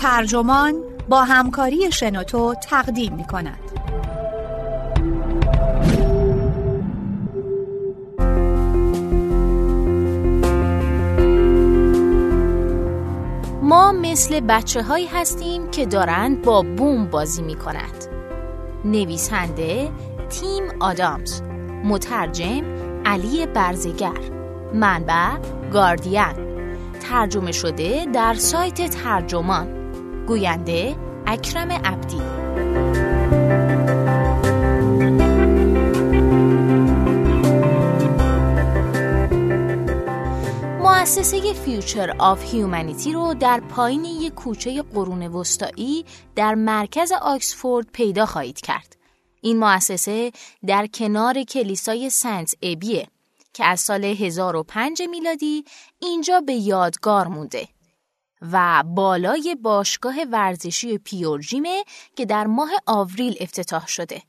ترجمان با همکاری شنوتو تقدیم می کند. ما مثل بچه هایی هستیم که دارند با بوم بازی می کند. نویسنده تیم آدامز مترجم علی برزگر منبع گاردین ترجمه شده در سایت ترجمان گوینده اکرم عبدی مؤسسه فیوچر آف هیومانیتی رو در پایین یک کوچه قرون وسطایی در مرکز آکسفورد پیدا خواهید کرد. این مؤسسه در کنار کلیسای سنت ابیه که از سال 1005 میلادی اینجا به یادگار مونده و بالای باشگاه ورزشی پیورجیمه که در ماه آوریل افتتاح شده.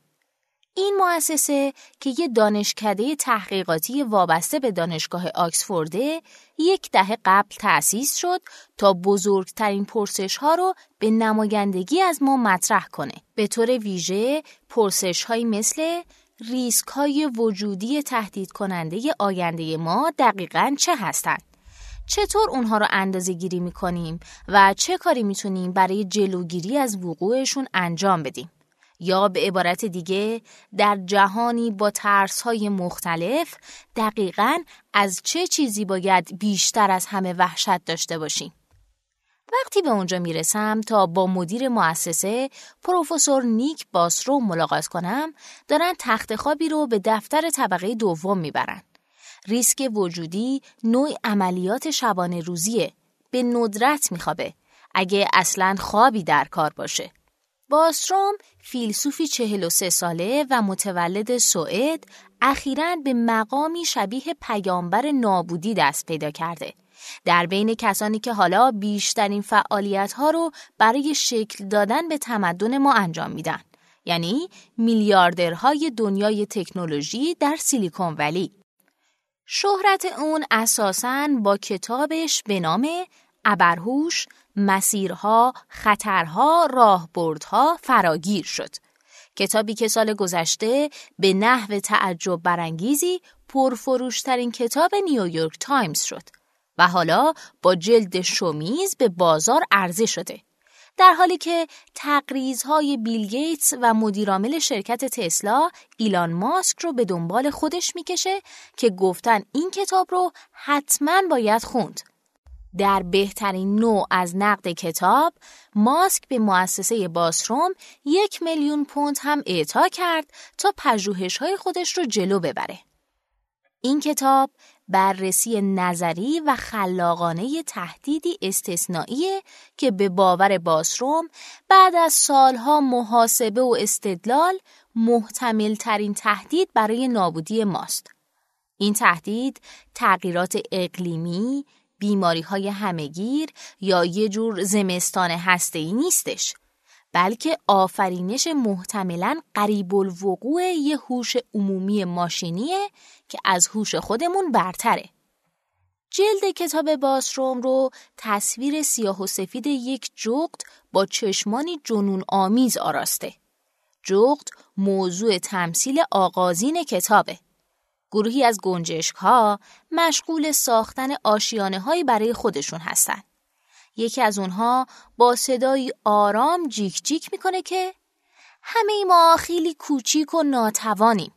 این مؤسسه که یه دانشکده تحقیقاتی وابسته به دانشگاه آکسفورده یک دهه قبل تأسیس شد تا بزرگترین پرسش ها رو به نمایندگی از ما مطرح کنه. به طور ویژه پرسش های مثل ریسک های وجودی تهدید کننده آینده ما دقیقا چه هستند؟ چطور اونها رو اندازه گیری می کنیم و چه کاری می‌تونیم برای جلوگیری از وقوعشون انجام بدیم؟ یا به عبارت دیگه در جهانی با ترس های مختلف دقیقا از چه چیزی باید بیشتر از همه وحشت داشته باشیم؟ وقتی به اونجا می‌رسم تا با مدیر مؤسسه پروفسور نیک باسرو ملاقات کنم دارن تخت خوابی رو به دفتر طبقه دوم می‌برن. ریسک وجودی نوع عملیات شبانه روزیه به ندرت میخوابه اگه اصلا خوابی در کار باشه. باستروم فیلسوفی 43 ساله و متولد سوئد اخیرا به مقامی شبیه پیامبر نابودی دست پیدا کرده. در بین کسانی که حالا بیشترین فعالیت ها رو برای شکل دادن به تمدن ما انجام میدن. یعنی میلیاردرهای دنیای تکنولوژی در سیلیکون ولی. شهرت اون اساساً با کتابش به نام ابرهوش مسیرها، خطرها، راهبردها فراگیر شد. کتابی که سال گذشته به نحو تعجب برانگیزی پرفروشترین کتاب نیویورک تایمز شد و حالا با جلد شومیز به بازار عرضه شده. در حالی که تقریزهای بیل گیتس و مدیرعامل شرکت تسلا ایلان ماسک رو به دنبال خودش می‌کشه که گفتن این کتاب رو حتما باید خوند در بهترین نوع از نقد کتاب ماسک به مؤسسه باسروم یک میلیون پوند هم اعطا کرد تا های خودش رو جلو ببره. این کتاب بررسی نظری و خلاقانه تهدیدی استثنائیه که به باور باسروم بعد از سالها محاسبه و استدلال محتمل ترین تهدید برای نابودی ماست. این تهدید تغییرات اقلیمی، بیماری های همگیر یا یه جور زمستان هسته‌ای نیستش بلکه آفرینش محتملا قریب الوقوع یه هوش عمومی ماشینیه که از هوش خودمون برتره. جلد کتاب باسروم رو تصویر سیاه و سفید یک جغد با چشمانی جنون آمیز آراسته. جغد موضوع تمثیل آغازین کتابه. گروهی از گنجشک ها مشغول ساختن آشیانه هایی برای خودشون هستن. یکی از اونها با صدایی آرام جیک جیک می‌کنه که همه ما خیلی کوچیک و ناتوانیم.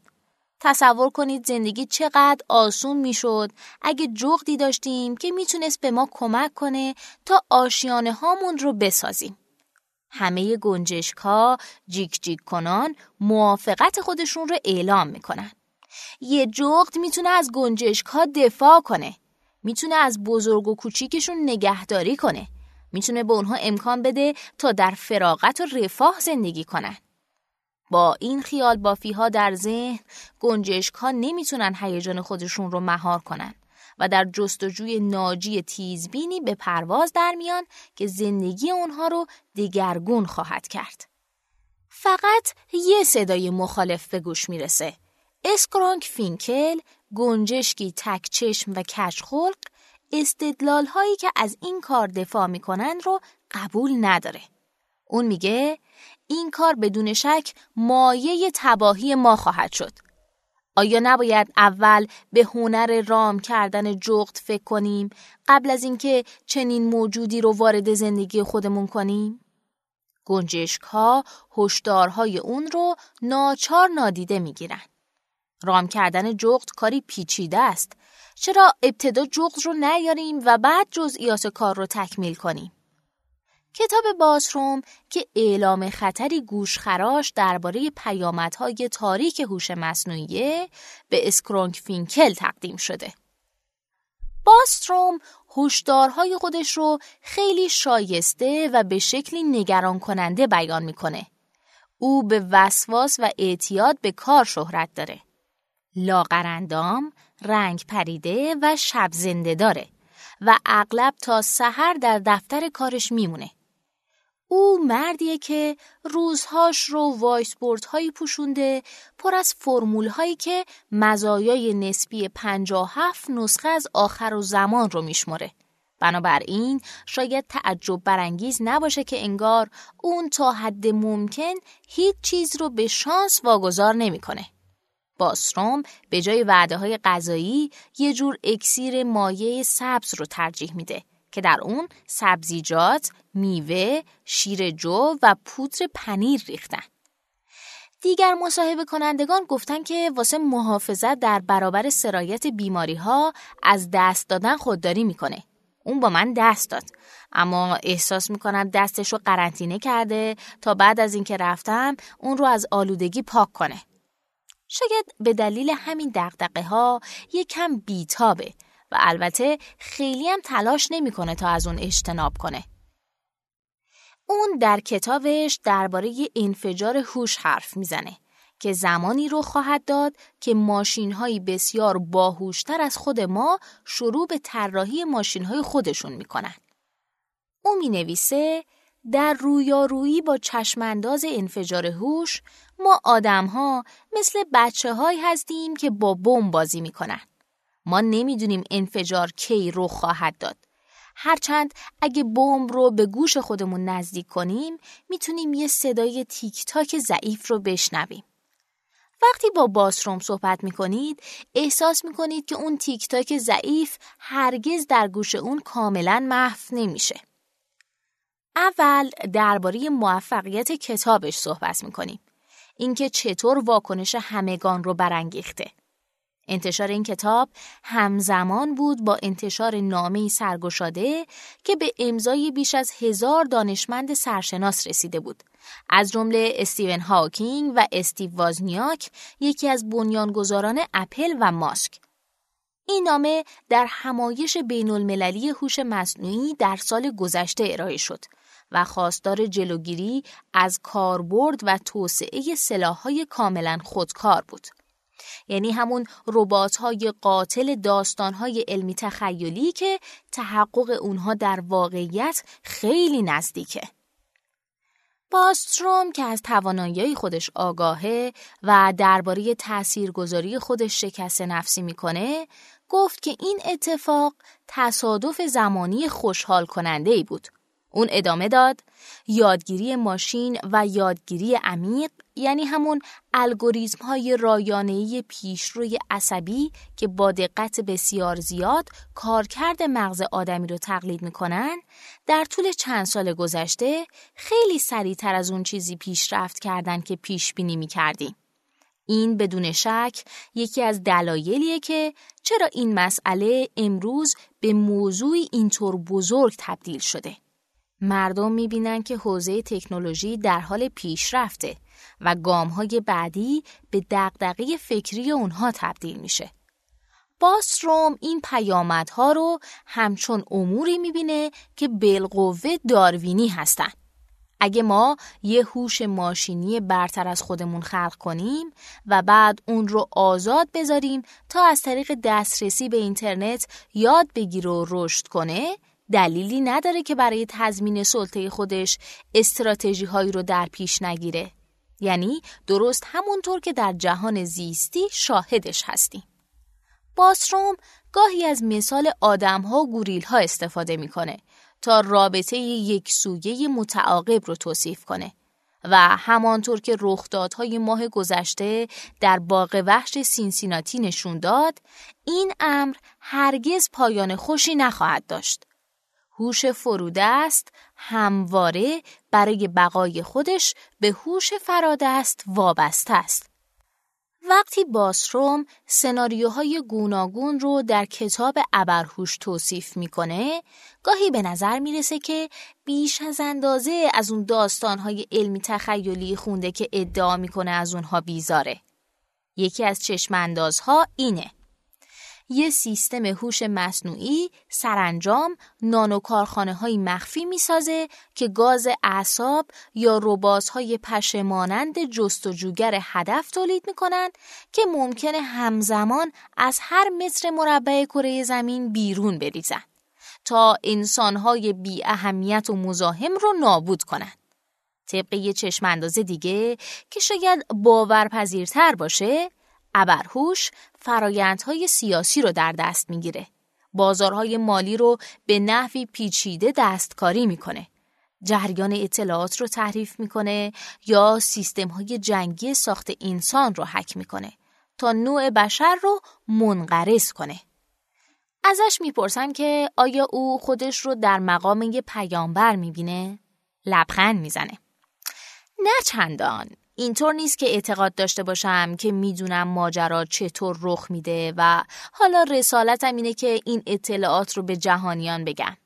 تصور کنید زندگی چقدر آسون می‌شد اگه جغدی داشتیم که می‌تونست به ما کمک کنه تا آشیانه هامون رو بسازیم. همه گنجشک ها جیک جیک کنان موافقت خودشون رو اعلام می‌کنن. یه جغد می‌تونه از گنجشک ها دفاع کنه می‌تونه از بزرگ و کوچیکشون نگهداری کنه می‌تونه به اونها امکان بده تا در فراغت و رفاه زندگی کنن با این خیال بافی ها در ذهن گنجشک ها نمی‌تونن هیجان خودشون رو مهار کنن و در جستجوی ناجی تیزبینی به پرواز در میان که زندگی اونها رو دگرگون خواهد کرد. فقط یه صدای مخالف به گوش می‌رسه اسکرانک فینکل گنجشکی تک چشم و کج‌خلق استدلال هایی که از این کار دفاع می‌کنن رو قبول نداره. اون میگه این کار بدون شک مایه تباهی ما خواهد شد. آیا نباید اول به هنر رام کردن جغت فکر کنیم قبل از اینکه چنین موجودی رو وارد زندگی خودمون کنیم؟ گنجشک ها هشدارهای اون رو ناچار نادیده می‌گیرن. رام کردن جغت کاری پیچیده است. چرا ابتدا جغت رو نیاریم و بعد جزئیات کار رو تکمیل کنیم؟ کتاب بازروم که اعلام خطری گوشخراش درباره پیامدهای تاریک هوش مصنوعی به اسکرونگ فینکل تقدیم شده. باستروم هشدارهای خودش رو خیلی شایسته و به شکلی نگران کننده بیان می‌کنه. او به وسواس و اعتیاد به کار شهرت داره. لاغرندام، رنگ پریده و شب زنده داره و اغلب تا سحر در دفتر کارش میمونه. او مردیه که روزهاش رو وایس هایی پوشونده پر از فرمول هایی که مزایای نسبی 57 نسخه از آخر و زمان رو میشمره. بنابراین شاید تعجب برانگیز نباشه که انگار اون تا حد ممکن هیچ چیز رو به شانس واگذار نمی‌کنه. باسروم به جای وعده های غذایی یه جور اکسیر مایه سبز رو ترجیح میده که در اون سبزیجات، میوه، شیر جو و پودر پنیر ریختن. دیگر مصاحبه کنندگان گفتن که واسه محافظت در برابر سرایت بیماری ها از دست دادن خودداری می‌کنه. اون با من دست داد اما احساس می‌کنم دستش رو قرنطینه کرده تا بعد از اینکه رفتم اون رو از آلودگی پاک کنه. شاید به دلیل همین دقدقه ها یکم بیتابه و البته خیلی هم تلاش نمی‌کنه تا از اون اجتناب کنه. اون در کتابش درباره انفجار هوش حرف می‌زنه که زمانی رو خواهد داد که ماشین های بسیار باهوشتر از خود ما شروع به طراحی ماشین های خودشون می‌کنن. او می نویسه در رویارویی با چشمانداز انفجار هوش ما آدم ها مثل بچه های هستیم که با بمب بازی می‌کنن. ما نمی‌دونیم انفجار کی رو خواهد داد. هرچند اگه بمب رو به گوش خودمون نزدیک کنیم می‌تونیم یه صدای تیک تاک ضعیف رو بشنویم. وقتی با باسروم صحبت می‌کنید احساس می‌کنید که اون تیک تاک ضعیف هرگز در گوش اون کاملا محو نمیشه. اول درباره موفقیت کتابش صحبت می‌کنیم. اینکه چطور واکنش همگان رو برانگیخته. انتشار این کتاب همزمان بود با انتشار نامه سرگشاده که به امضای بیش از هزار دانشمند سرشناس رسیده بود. از جمله استیون هاکینگ و استیو وازنیاک یکی از بنیانگذاران اپل و ماسک. این نامه در همایش بین المللی هوش مصنوعی در سال گذشته ارائه شد و خواستار جلوگیری از کاربرد و توسعه سلاح‌های کاملا خودکار بود. یعنی همون ربات های قاتل داستان های علمی تخیلی که تحقق اونها در واقعیت خیلی نزدیکه. باستروم که از توانایی خودش آگاهه و درباره تاثیرگذاری خودش شکست نفسی می‌کنه گفت که این اتفاق تصادف زمانی خوشحال کننده ای بود اون ادامه داد یادگیری ماشین و یادگیری عمیق یعنی همون الگوریتم های رایانه‌ای پیشروی عصبی که با دقت بسیار زیاد کارکرد مغز آدمی رو تقلید می‌کنن در طول چند سال گذشته خیلی سریعتر از اون چیزی پیشرفت کردن که پیش بینی می‌کردیم. این بدون شک یکی از دلایلیه که چرا این مسئله امروز به موضوعی اینطور بزرگ تبدیل شده. مردم می‌بینن که حوزه تکنولوژی در حال پیشرفته و گامهای بعدی به دقدقی فکری اونها تبدیل میشه. باستروم این پیامدها رو همچون اموری می‌بینه که بالقوه داروینی هستن. اگه ما یه هوش ماشینی برتر از خودمون خلق کنیم و بعد اون رو آزاد بذاریم تا از طریق دسترسی به اینترنت یاد بگیره و رشد کنه دلیلی نداره که برای تضمین سلطه خودش استراتژی هایی رو در پیش نگیره. یعنی درست همونطور که در جهان زیستی شاهدش هستیم. باسروم گاهی از مثال آدم ها و گوریل ها استفاده می‌کنه تا رابطه یک سویه متعاقب رو توصیف کنه و همانطور که رخدادهای ماه گذشته در باغ وحش سینسیناتی نشون داد این امر هرگز پایان خوشی نخواهد داشت هوش فرودست همواره برای بقای خودش به هوش فرادست وابسته است. وقتی باسروم سناریوهای گوناگون رو در کتاب ابرهوش توصیف می‌کنه گاهی به نظر می‌رسه که بیش از اندازه از اون داستانهای علمی تخیلی خونده که ادعا می‌کنه از اونها بیزاره. یکی از چشماندازها اینه. یه سیستم هوش مصنوعی سرانجام نانو کارخانه های مخفی می‌سازه که گاز اعصاب یا های پشه مانند جستجوگر هدف تولید می‌کنند که ممکنه همزمان از هر متر مربع کره زمین بیرون بریزن تا انسانهای بی اهمیت و مزاحم رو نابود کنند. طبق یه چشم دیگه که شاید باورپذیرتر باشه ابرهوش فرایندهای سیاسی رو در دست می‌گیره. بازارهای مالی رو به نحوی پیچیده دستکاری می‌کنه. جریان اطلاعات رو تحریف می‌کنه یا سیستم های جنگی ساخت انسان رو حک می‌کنه تا نوع بشر رو منقرض کنه. ازش می‌پرسم که آیا او خودش رو در مقام یه پیامبر می‌بینه؟ لبخند می‌زنه. نه چندان اینطور نیست که اعتقاد داشته باشم که می‌دونم ماجرا چطور رخ میده و حالا رسالتم اینه که این اطلاعات رو به جهانیان بگم.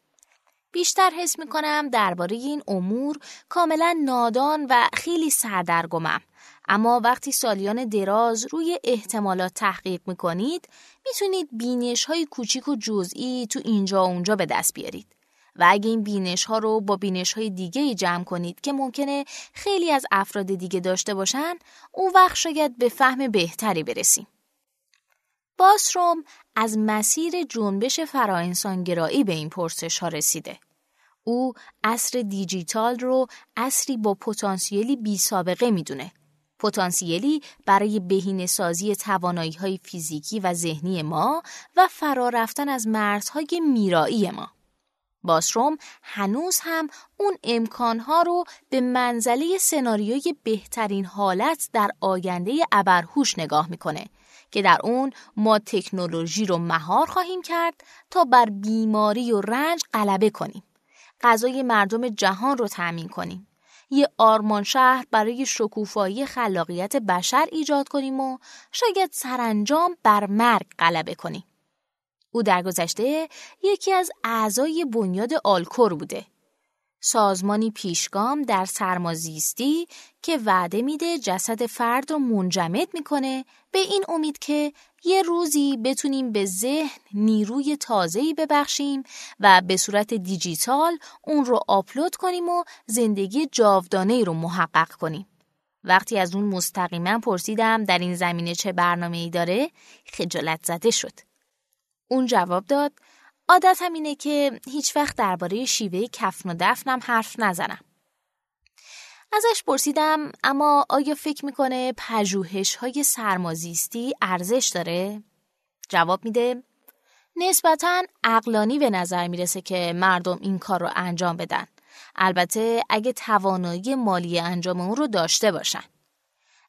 بیشتر حس می‌کنم درباره این امور کاملا نادان و خیلی سردرگمم. اما وقتی سالیان دراز روی احتمالات تحقیق می‌کنید می‌تونید بینش های کوچیک و جزئی تو اینجا و اونجا به دست بیارید. و اگه این بینش ها رو با بینش های دیگه جمع کنید که ممکنه خیلی از افراد دیگه داشته باشن اون وقت شاید به فهم بهتری برسیم. باسروم از مسیر جنبش فراانسانگرایی به این پرسش ها رسیده. او اصر دیجیتال رو اصری با پتانسیلی بی سابقه می‌دونه. پتانسیلی برای بهینه سازی توانایی های فیزیکی و ذهنی ما و فرا رفتن از مرزهای میرایی ما. باسروم هنوز هم اون امکانها رو به منزله سناریوی بهترین حالت در آینده ابرهوش نگاه می‌کنه که در اون ما تکنولوژی رو مهار خواهیم کرد تا بر بیماری و رنج غلبه کنیم. غذای مردم جهان رو تأمین کنیم. یه آرمان شهر برای شکوفایی خلاقیت بشر ایجاد کنیم و شاید سرانجام بر مرگ غلبه کنیم. او در گذشته یکی از اعضای بنیاد آلکور بوده. سازمانی پیشگام در سرمازیستی که وعده میده جسد فرد رو منجمد می‌کنه به این امید که یه روزی بتونیم به ذهن نیروی تازه‌ای ببخشیم و به صورت دیجیتال اون رو آپلود کنیم و زندگی جاودانه رو محقق کنیم. وقتی از اون مستقیما پرسیدم در این زمینه چه برنامه ای داره خجالت زده شد. اون جواب داد عادتم اینه که هیچ وقت درباره شیوه کفن و دفنم حرف نزنم. ازش پرسیدم اما آیا فکر می‌کنه پژوهش های سرمازیستی ارزش داره؟ جواب میده نسبتا اقلانی به نظر می‌رسه که مردم این کار رو انجام بدن. البته اگه توانایی مالی انجام اون رو داشته باشن.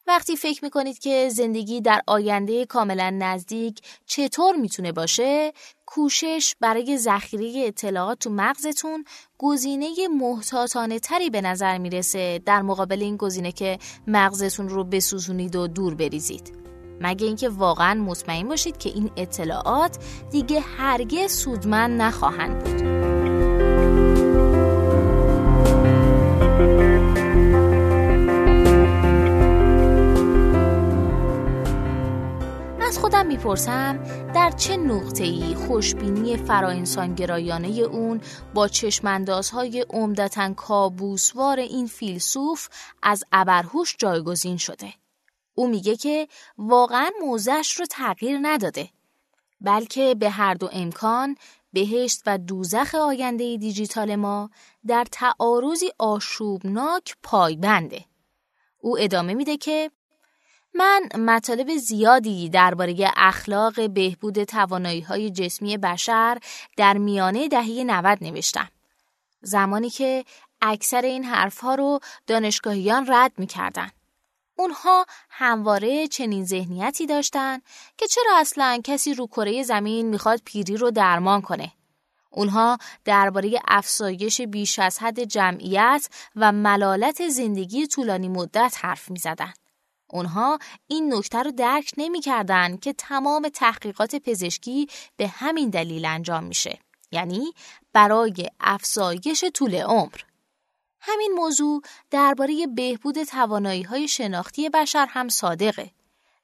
وقتی فکر می‌کنید که زندگی در آینده کاملا نزدیک چطور می‌تونه باشه کوشش برای ذخیره اطلاعات تو مغزتون گزینه محتاطانه تری به نظر می‌رسه در مقابل این گزینه که مغزتون رو بسوزونید و دور بریزید. مگه اینکه واقعا مطمئن باشید که این اطلاعات دیگه هرگز سودمند نخواهند بود. خودم می‌پرسم در چه ای خوشبینی فراانسانگرایانه اون با چشماندازهای عمدتا کابوسوار این فیلسوف از ابرهوش جایگزین شده. او میگه که واقعا موزش رو تغییر نداده بلکه به هر دو امکان بهشت و دوزخ آینده دیجیتال ما در تعارضی آشوبناک پایبنده. او ادامه میده که من مطالب زیادی درباره اخلاق بهبود توانایی های جسمی بشر در میانه دهه 90 نوشتم. زمانی که اکثر این حرفها رو دانشگاهیان رد می‌کردن. اونها همواره چنین ذهنیتی داشتن که چرا اصلا کسی رو کره زمین می‌خواد پیری رو درمان کنه. اونها درباره افزایش بیش از حد جمعیت و ملالت زندگی طولانی مدت حرف می‌زدن. اونها این نکته رو درک نمی‌کردن که تمام تحقیقات پزشکی به همین دلیل انجام میشه. یعنی برای افزایش طول عمر. همین موضوع درباره بهبود توانایی های شناختی بشر هم صادقه.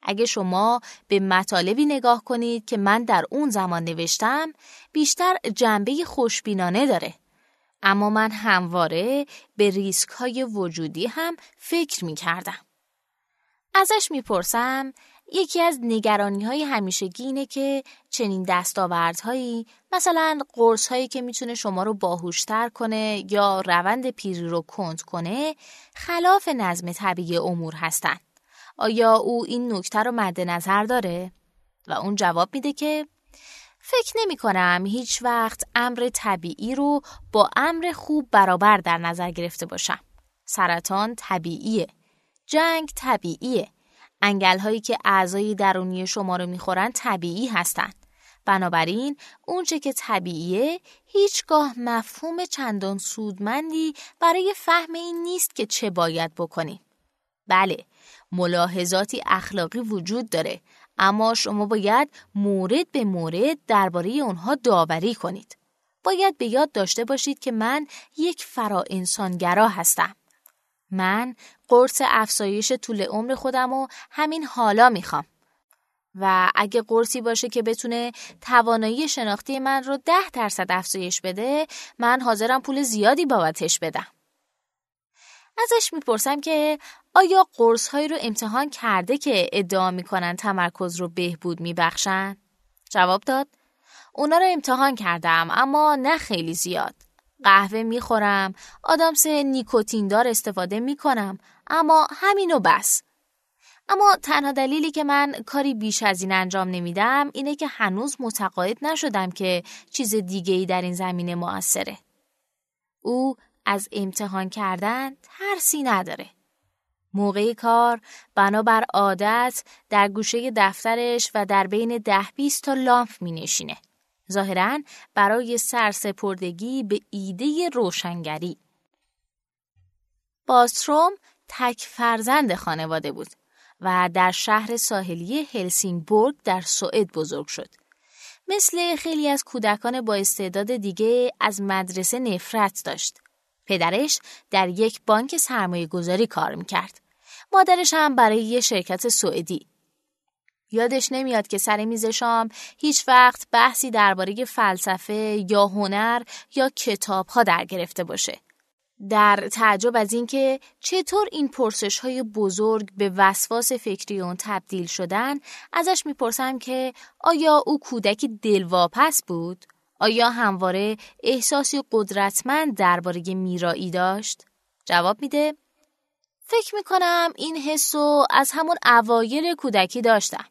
اگه شما به مطالبی نگاه کنید که من در اون زمان نوشتم بیشتر جنبه خوشبینانه داره. اما من همواره به ریسک های وجودی هم فکر می کردم. ازش می‌پرسم یکی از نگرانی های همیشگی اینه که چنین دستاوردهایی مثلا قرص هایی که می‌تونه شما رو باهوشتر کنه یا روند پیری رو کند کنه خلاف نظم طبیعی امور هستن. آیا او این نکته رو مد نظر داره؟ و اون جواب میده که فکر نمی کنم هیچ وقت امر طبیعی رو با امر خوب برابر در نظر گرفته باشم. سرطان طبیعیه. جنگ طبیعیه. انگل هایی که اعضای درونی شما رو می‌خورن طبیعی هستند. بنابراین اونچه که طبیعیه هیچگاه مفهوم چندان سودمندی برای فهم این نیست که چه باید بکنیم. بله، ملاحظاتی اخلاقی وجود داره اما شما باید مورد به مورد درباره اونها داوری کنید. باید به یاد داشته باشید که من یک فرا انسانگرا هستم. من قرص افزایش طول عمر خودم و همین حالا می‌خوام. و اگه قرصی باشه که بتونه توانایی شناختی من رو ده درصد افزایش بده من حاضرم پول زیادی بابتش بدم. ازش می‌پرسم که آیا قرص هایی رو امتحان کرده که ادعا می‌کنن تمرکز رو بهبود میبخشن؟ جواب داد اونا رو امتحان کردم اما نه خیلی زیاد. قهوه می‌خورم، آدامس نیکوتین دار استفاده می‌کنم اما همینو بس. اما تنها دلیلی که من کاری بیش از این انجام نمیدم اینه که هنوز متقاعد نشدم که چیز دیگه ای در این زمینه موثره. او از امتحان کردن ترسی نداره. موقع کار بنابر عادت در گوشه دفترش و در بین ده بیست تا لامپ می نشینه. ظاهرا برای سرسپردگی به ایده روشنگری. باستروم تک فرزند خانواده بود و در شهر ساحلی هلسینگبورگ در سوئد بزرگ شد. مثل خیلی از کودکان با استعداد دیگه از مدرسه نفرت داشت. پدرش در یک بانک سرمایه گذاری کار می‌کرد. مادرش هم برای یه شرکت سوئدی. یادش نمیاد که سر میز شام هیچ وقت بحثی درباره فلسفه یا هنر یا کتاب ها در گرفته باشه. در تعجب از اینکه چطور این پرسش های بزرگ به وسواس فکری اون تبدیل شدن ازش می‌پرسم که آیا او کودکی دلواپس بود؟ آیا همواره احساسی قدرتمند درباره میرایی داشت؟ جواب میده فکر می‌کنم این حسو از همون اوایل کودکی داشتم.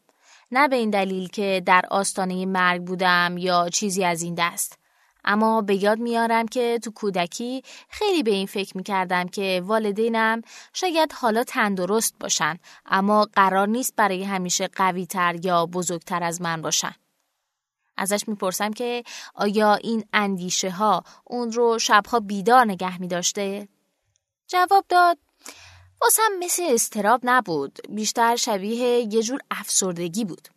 نه به این دلیل که در آستانه مرگ بودم یا چیزی از این دست. اما به یاد میارم که تو کودکی خیلی به این فکر می‌کردم که والدینم شاید حالا تندرست باشن اما قرار نیست برای همیشه قویتر یا بزرگتر از من باشن. ازش می‌پرسم که آیا این اندیشه ها اون رو شبها بیدار نگه می داشته؟ جواب داد واسم مثل استراب نبود بیشتر شبیه یه جور افسردگی بود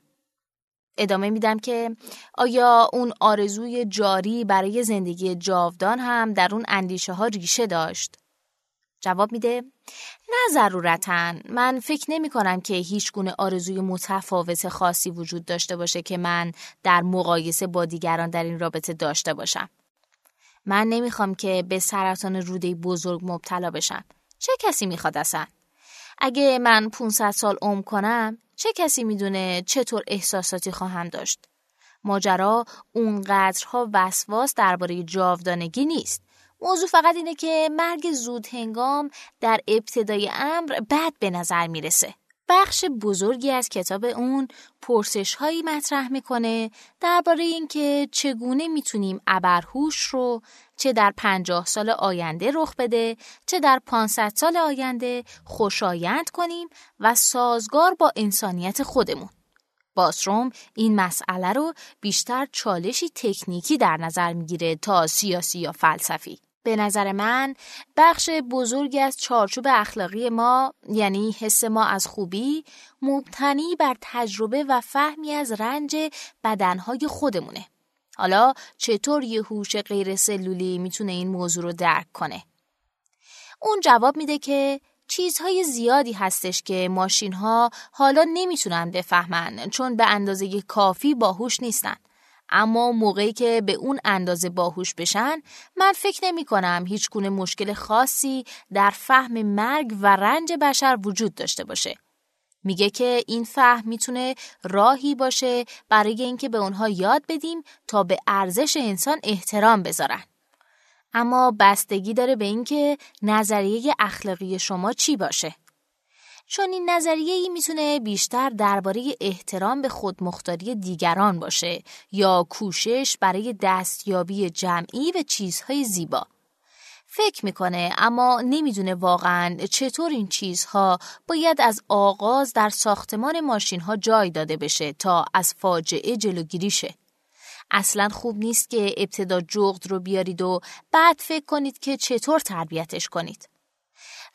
ادامه میدم که آیا اون آرزوی جاری برای زندگی جاودان هم در اون اندیشه ها ریشه داشت؟ جواب میده نه ضرورتا. من فکر نمی کنم که هیچ گونه آرزوی متفاوت خاصی وجود داشته باشه که من در مقایسه با دیگران در این رابطه داشته باشم. من نمی‌خوام که به سرطان روده بزرگ مبتلا بشم. چه کسی می‌خواد اصلا؟ اگه من 500 سال عمر کنم چه کسی می‌دونه چطور احساساتی خواهم داشت ماجرا اونقدرها وسواس درباره جاودانگی نیست موضوع فقط اینه که مرگ زود هنگام در ابتدای امر بد به نظر می‌رسه. بخش بزرگی از کتاب اون پرسش هایی مطرح می‌کنه درباره اینکه چگونه می‌تونیم ابرهوش رو چه در پنجاه سال آینده رخ بده چه در 500 سال آینده خوشایند کنیم و سازگار با انسانیت خودمون. باسروم این مسئله رو بیشتر چالشی تکنیکی در نظر می‌گیره تا سیاسی یا فلسفی. به نظر من بخش بزرگی از چارچوب اخلاقی ما یعنی حس ما از خوبی مبتنی بر تجربه و فهمی از رنج بدنهای خودمونه. حالا چطور یه هوش غیر سلولی می‌تونه این موضوع رو درک کنه؟ اون جواب میده که چیزهای زیادی هستش که ماشین ها حالا نمی‌تونن بفهمن چون به اندازه کافی باهوش نیستن. اما موقعی که به اون اندازه باهوش بشن من فکر نمی کنم هیچ گونه مشکل خاصی در فهم مرگ و رنج بشر وجود داشته باشه. میگه که این فهم می‌تونه راهی باشه برای اینکه به اونها یاد بدیم تا به ارزش انسان احترام بذارن. اما بستگی داره به اینکه نظریه اخلاقی شما چی باشه. چون این نظریه ای می‌تونه بیشتر درباره احترام به خودمختاری دیگران باشه یا کوشش برای دستیابی جمعی به چیزهای زیبا. فکر می‌کنه اما نمی‌دونه واقعا چطور این چیزها باید از آغاز در ساختمان ماشین ها جای داده بشه تا از فاجعه جلوگیری شه. اصلا خوب نیست که ابتدا جغد رو بیارید و بعد فکر کنید که چطور تربیتش کنید.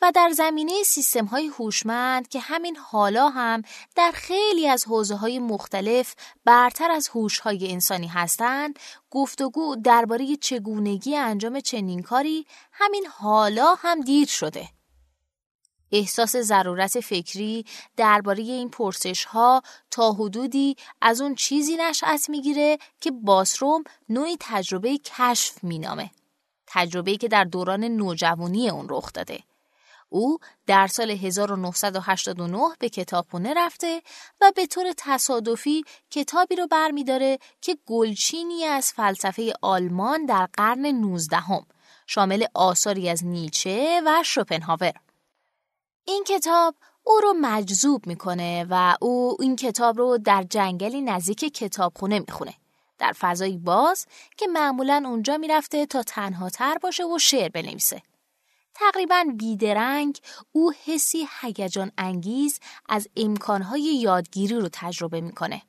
و در زمینه سیستم های هوشمند که همین حالا هم در خیلی از حوزه های مختلف برتر از هوش های انسانی هستند گفتگو درباره چگونگی انجام چنین کاری همین حالا هم دیر شده. احساس ضرورت فکری درباره این پرسش ها تا حدودی از اون چیزی نشأت می‌گیره که باسروم نوعی تجربه کشف مینامه. تجربه‌ای که در دوران نوجوانی اون رخ داده. او در سال 1989 به کتابخونه رفته و به طور تصادفی کتابی رو برمیداره که گلچینی از فلسفه آلمان در قرن 19 هم شامل آثاری از نیچه و شوپنهاور. این کتاب او رو مجذوب می‌کنه و او این کتاب رو در جنگلی نزدیک کتابخونه می‌خونه. در فضایی باز که معمولا اونجا می‌رفته تا تنها تر باشه و شعر بنویسه. تقریبا بیدرنگ او حسی هیجان انگیز از امکانهای یادگیری رو تجربه می‌کنه.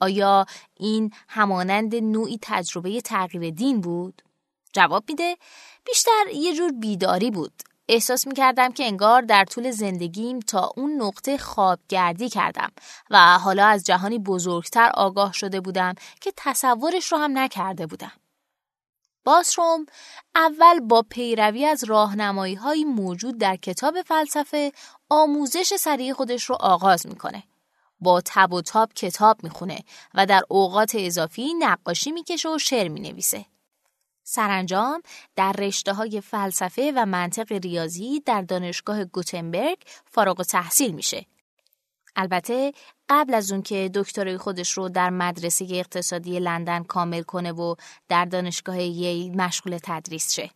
آیا این همانند نوعی تجربه تغییر دین بود؟ جواب میده بیشتر یه جور بیداری بود. احساس می‌کردم که انگار در طول زندگیم تا اون نقطه خوابگردی کردم و حالا از جهانی بزرگتر آگاه شده بودم که تصورش رو هم نکرده بودم. باسروم اول با پیروی از راهنمایی های موجود در کتاب فلسفه آموزش سریع خودش رو آغاز می‌کنه. با تب و تاب کتاب می‌خونه و در اوقات اضافی نقاشی می‌کشه و شعر می‌نویسه. سرانجام در رشته های فلسفه و منطق ریاضی در دانشگاه گوتنبرگ فارغ تحصیل میشه البته قبل از اون که دکترای خودش رو در مدرسه اقتصادی لندن کامل کنه و در دانشگاه ییل مشغول تدریس شه.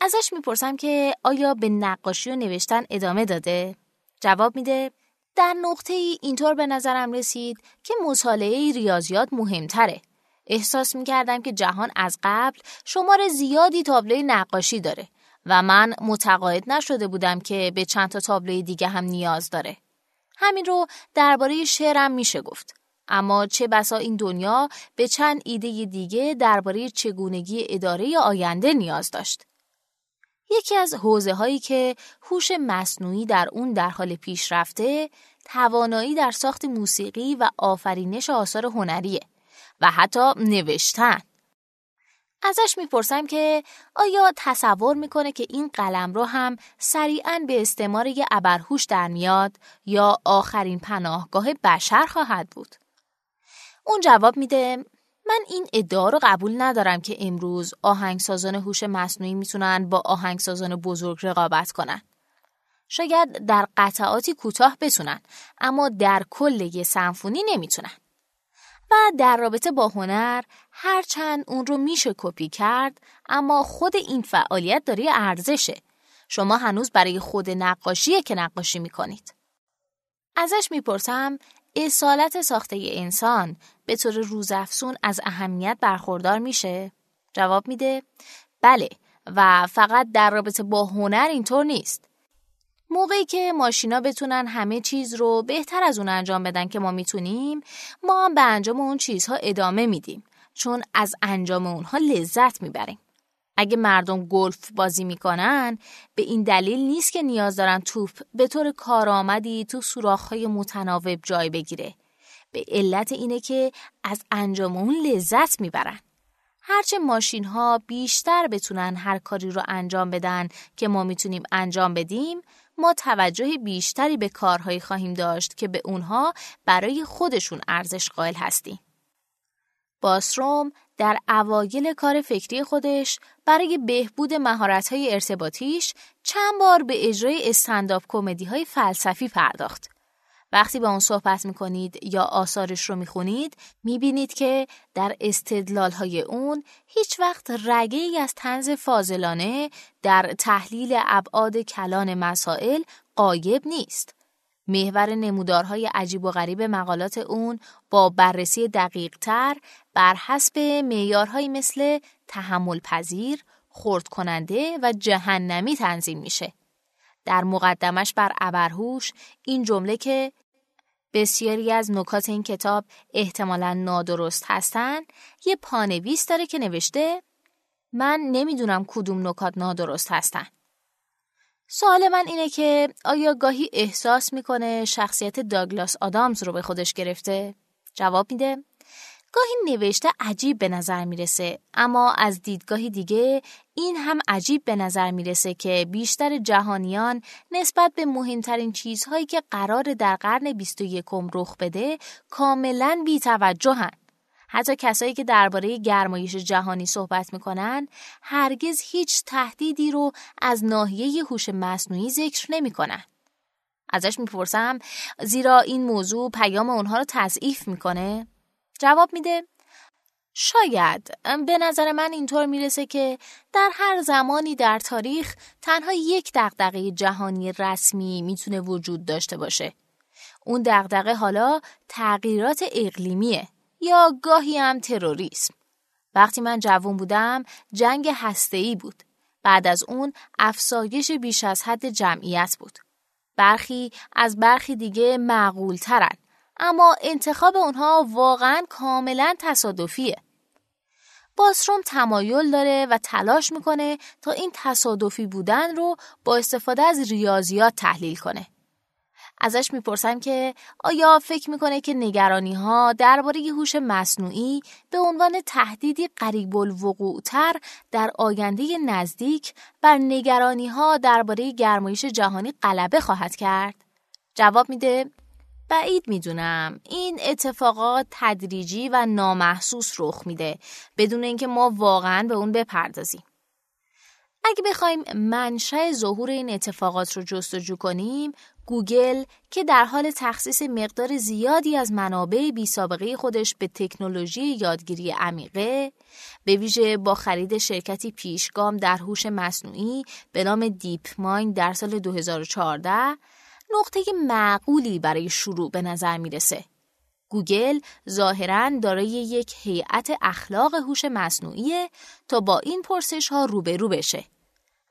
ازش می‌پرسم که آیا به نقاشی و نوشتن ادامه داده؟ جواب میده در نقطه ای اینطور به نظرم رسید که مطالعه ریاضیات مهمتره. احساس می‌کردم که جهان از قبل شمار زیادی تابلوی نقاشی داره و من متقاعد نشده بودم که به چند تا تابلوی دیگه هم نیاز داره. همین رو درباره شعرم میشه گفت. اما چه بسا این دنیا به چند ایده دیگه درباره چگونگی اداره آینده نیاز داشت. یکی از حوزه هایی که هوش مصنوعی در اون در حال پیشرفته توانایی در ساخت موسیقی و آفرینش آثار هنریه و حتی نوشتن ازش می‌پرسم که آیا تصور می‌کنه که این قلم رو هم سریعا به استعمار ابرهوش در میاد یا آخرین پناهگاه بشر خواهد بود؟ اون جواب میده من این ادعا رو قبول ندارم که امروز آهنگسازان هوش مصنوعی می‌تونن با آهنگسازان بزرگ رقابت کنن. شاید در قطعاتی کوتاه بتونن اما در کل یه سمفونی نمی‌تونن. و در رابطه با هنر هرچند اون رو میشه کپی کرد اما خود این فعالیت داره ارزشه شما هنوز برای خود نقاشیه که نقاشی می‌کنید ازش می‌پرسم اصالت ساخته انسان به طور روزافزون از اهمیت برخوردار میشه؟ جواب میده بله و فقط در رابطه با هنر اینطور نیست. موقعی که ماشینا بتونن همه چیز رو بهتر از اون انجام بدن که ما می‌تونیم ما هم به انجام اون چیزها ادامه میدیم چون از انجام اونها لذت می‌بریم. اگه مردم گلف بازی می‌کنن به این دلیل نیست که نیاز دارن توپ به طور کارآمدی تو سوراخ‌های متناوب جای بگیره. به علت اینه که از انجام اون لذت می‌برن. هرچه ماشین ها بیشتر بتونن هر کاری رو انجام بدن که ما می‌تونیم انجام بدیم ما توجه بیشتری به کارهایی خواهیم داشت که به اونها برای خودشون ارزش قائل هستیم. باسروم در اوایل کار فکری خودش برای بهبود مهارت‌های ارتباطیش چند بار به اجرای استنداپ کمدی های فلسفی پرداخت. وقتی با اون صحبت می‌کنید یا آثارش رو می‌خونید می‌بینید که در استدلال های اون هیچ وقت رگه ای از تنز فاضلانه در تحلیل ابعاد کلان مسائل قایب نیست. محور نمودارهای عجیب و غریب مقالات اون با بررسی دقیق تر بر حسب معیارهایی مثل تحمل پذیر، خورد کننده و جهنمی تنظیم میشه. در مقدمش بر ابرهوش این جمله که بسیاری از نکات این کتاب احتمالا نادرست هستند یه پانویس داره که نوشته من نمی‌دونم کدوم نکات نادرست هستن. سوال من اینه که آیا گاهی احساس می‌کنه شخصیت داگلاس آدامز رو به خودش گرفته؟ جواب میده گاهی نوشته عجیب به نظر می‌رسه اما از دیدگاهی دیگه این هم عجیب به نظر می‌رسه که بیشتر جهانیان نسبت به مهمترین چیزهایی که قرار در قرن 21 رخ بده کاملا بیتوجهن. حتی کسایی که درباره گرمایش جهانی صحبت می‌کنن هرگز هیچ تهدیدی رو از ناحیه هوش مصنوعی ذکر نمی‌کنن. ازش می‌پرسم زیرا این موضوع پیام اونها رو تضعیف می‌کنه؟ جواب میده شاید به نظر من اینطور می‌رسه که در هر زمانی در تاریخ تنها یک دغدغه جهانی رسمی می‌تونه وجود داشته باشه. اون دغدغه حالا تغییرات اقلیمیه یا گاهی هم تروریسم. وقتی من جوان بودم جنگ هسته‌ای بود. بعد از اون افسایش بیش از حد جمعیت بود. برخی از برخی دیگه معقول ترن. اما انتخاب اونها واقعا کاملا تصادفیه. باسروم تمایل داره و تلاش می‌کنه تا این تصادفی بودن رو با استفاده از ریاضیات تحلیل کنه. ازش می‌پرسم که آیا فکر می‌کنه که نگرانی ها درباره هوش مصنوعی به عنوان تهدیدی قریب الوقوع تر در آینده نزدیک بر نگرانی ها درباره گرمایش جهانی غلبه خواهد کرد؟ جواب میده بعید می‌دونم این اتفاقات تدریجی و نامحسوس رخ میده بدون اینکه ما واقعا به اون بپردازیم. اگه بخوایم منشأ ظهور این اتفاقات رو جستجو کنیم گوگل که در حال تخصیص مقدار زیادی از منابع بی سابقه خودش به تکنولوژی یادگیری عمیقه به ویژه با خرید شرکتی پیشگام در هوش مصنوعی به نام دیپ مایند در سال 2014 نقطه معقولی برای شروع به نظر می‌رسه. گوگل ظاهرا دارای یک هیئت اخلاق هوش مصنوعی تا با این پرسش ها روبرو بشه.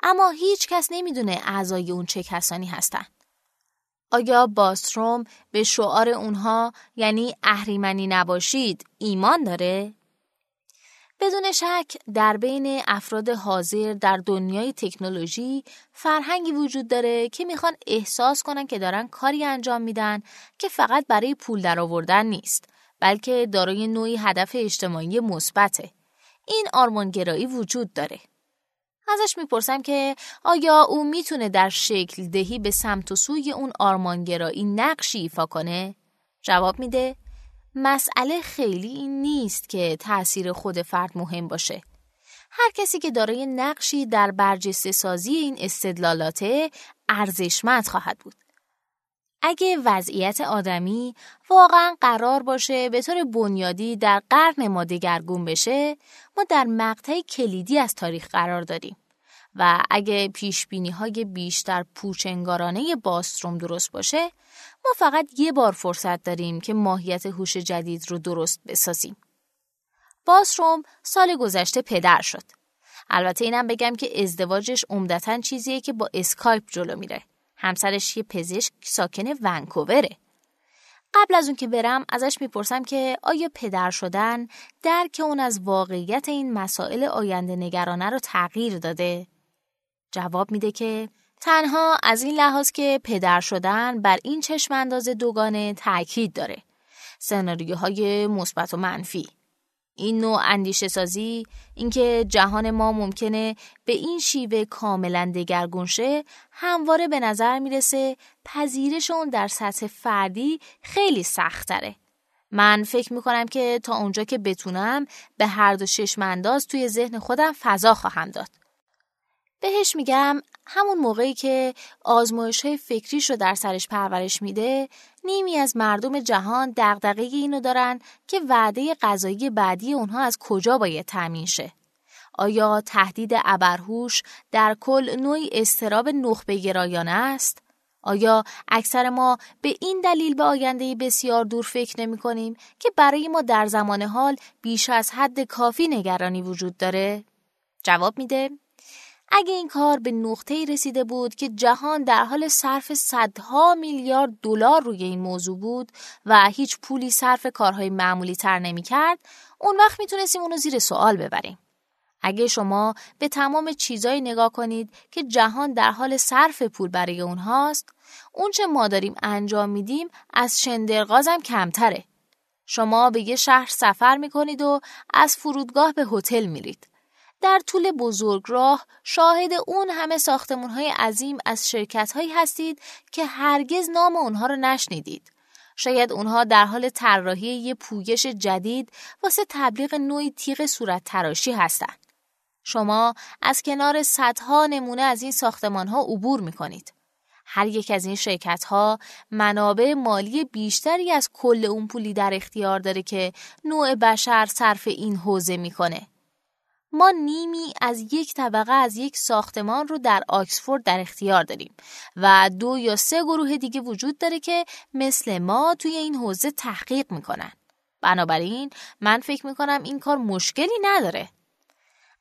اما هیچ کس نمی‌دونه اعضای اون چه کسانی هستند. آیا باستروم به شعار اونها یعنی اهریمنی نباشید ایمان داره؟ بدون شک در بین افراد حاضر در دنیای تکنولوژی فرهنگی وجود داره که می‌خوان احساس کنن که دارن کاری انجام میدن که فقط برای پول درآوردن نیست بلکه دارای نوعی هدف اجتماعی مثبته. این آرمانگرایی وجود داره. ازش می‌پرسم که آیا او می‌تونه در شکل دهی به سمت و سوی اون آرمانگرایی نقشی ایفا کنه؟ جواب میده مسئله خیلی این نیست که تأثیر خود فرد مهم باشه. هر کسی که دارای نقشی در برجسته سازی این استدلالاته ارزشمند خواهد بود. اگه وضعیت آدمی واقعا قرار باشه به طور بنیادی در قرن ما دگرگون بشه ما در مقطع کلیدی از تاریخ قرار داریم و اگه پیش بینی های بیشتر پوچنگارانه باستروم درست باشه ما فقط یه بار فرصت داریم که ماهیت هوش جدید رو درست بسازیم. باستروم سال گذشته پدر شد. البته اینم بگم که ازدواجش عمدتا چیزیه که با اسکایپ جلو میره. همسرش یه پزشک ساکن ونکووره. قبل از اون که برم ازش می‌پرسم که آیا پدر شدن درک اون از واقعیت این مسائل آینده نگرانه رو تغییر داده؟ جواب میده که تنها از این لحاظ که پدر شدن بر این چشم انداز دوگانه تاکید داره. سناریوهای مثبت و منفی. این نوع اندیشه سازی اینکه جهان ما ممکنه به این شیوه کاملا دگرگون شه همواره به نظر می‌رسه پذیرش اون در سطح فردی خیلی سخت تره. من فکر می‌کنم که تا اونجا که بتونم به هر دو چشمانداز توی ذهن خودم فضا خواهم داد. بهش میگم همون موقعی که آزمایش های فکریش رو در سرش پرورش میده نیمی از مردم جهان دغدغه اینو دارن که وعده غذایی بعدی اونها از کجا باید تامین شه آیا تهدید ابرهوش در کل نوعی استراب نخبه گرایانه است آیا اکثر ما به این دلیل به آینده بسیار دور فکر نمی کنیم که برای ما در زمان حال بیش از حد کافی نگرانی وجود داره؟ جواب میده اگه این کار به نقطه‌ای رسیده بود که جهان در حال صرف صدها میلیارد دلار روی این موضوع بود و هیچ پولی صرف کارهای معمولی تر نمی کرد، اون وقت می‌تونستیم اونو زیر سوال ببریم. اگه شما به تمام چیزایی نگاه کنید که جهان در حال صرف پول برای اونهاست، اون چه ما داریم انجام میدیم از شندرغازم کمتره. شما به یه شهر سفر می‌کنید و از فرودگاه به هتل میرید. در طول بزرگ راه شاهد اون همه ساختمون های عظیم از شرکت هایی هستید که هرگز نام اونها رو نشنیدید. شاید اونها در حال طراحی یه پویش جدید واسه تبلیغ نوعی تیغ صورت تراشی هستند. شما از کنار صدها نمونه از این ساختمان ها عبور می کنید. هر یک از این شرکت ها منابع مالی بیشتری از کل اون پولی در اختیار داره که نوع بشر صرف این حوزه می‌کنه. ما نیمی از یک طبقه از یک ساختمان رو در آکسفورد در اختیار داریم و دو یا سه گروه دیگه وجود داره که مثل ما توی این حوزه تحقیق می‌کنن. بنابراین من فکر می‌کنم این کار مشکلی نداره.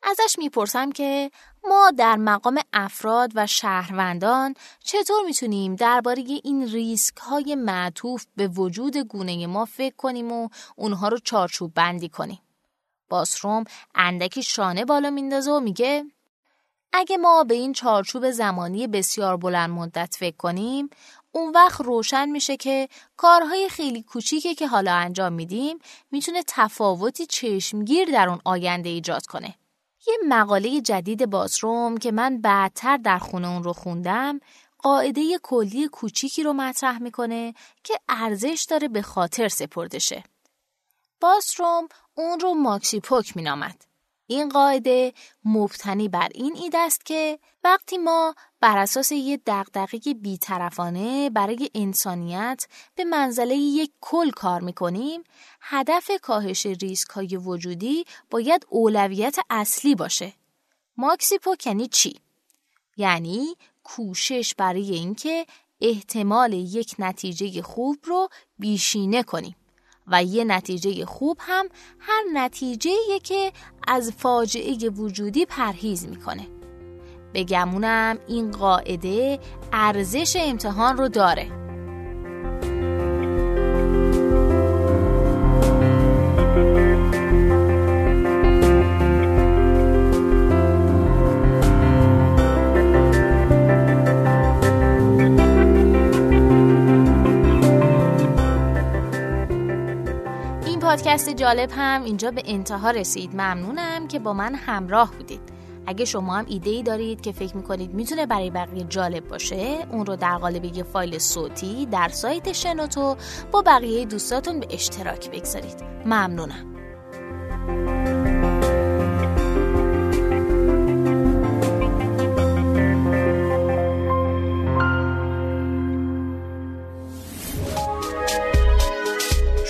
ازش می‌پرسم که ما در مقام افراد و شهروندان چطور می‌تونیم درباره این ریسک های معطوف به وجود گونه ما فکر کنیم و اونها رو چارچوب بندی کنیم. باسروم اندکی شانه بالا میندازه و میگه اگه ما به این چارچوب زمانی بسیار بلند مدت فکر کنیم اون وقت روشن میشه که کارهای خیلی کوچیکی که حالا انجام میدیم می‌تونه تفاوتی چشمگیر در اون آینده ایجاد کنه. یه مقاله جدید بازروم که من بعدتر در خونه اون رو خوندم قاعده کلی کوچیکی رو مطرح می‌کنه که ارزش داره به خاطر سپرده شه. باستروم اون رو ماکسی پوک نامد. این قاعده مبتنی بر این ایده است که وقتی ما بر اساس یه دقدقه بیطرفانه برای انسانیت به منزله یک کل کار می‌کنیم هدف کاهش ریسک های وجودی باید اولویت اصلی باشه. ماکسی پوک یعنی چی؟ یعنی کوشش برای اینکه احتمال یک نتیجه خوب رو بیشینه کنیم. و یه نتیجه خوب هم هر نتیجه که از فاجعه وجودی پرهیز می‌کنه. بگمونم این قاعده ارزش امتحان رو داره. پادکست جالب هم اینجا به انتها رسید. ممنونم که با من همراه بودید. اگه شما هم ایده ای دارید که فکر می‌کنید می‌تونه برای بقیه جالب باشه اون رو در قالب یه فایل صوتی در سایت شنوتو با بقیه دوستاتون به اشتراک بگذارید. ممنونم.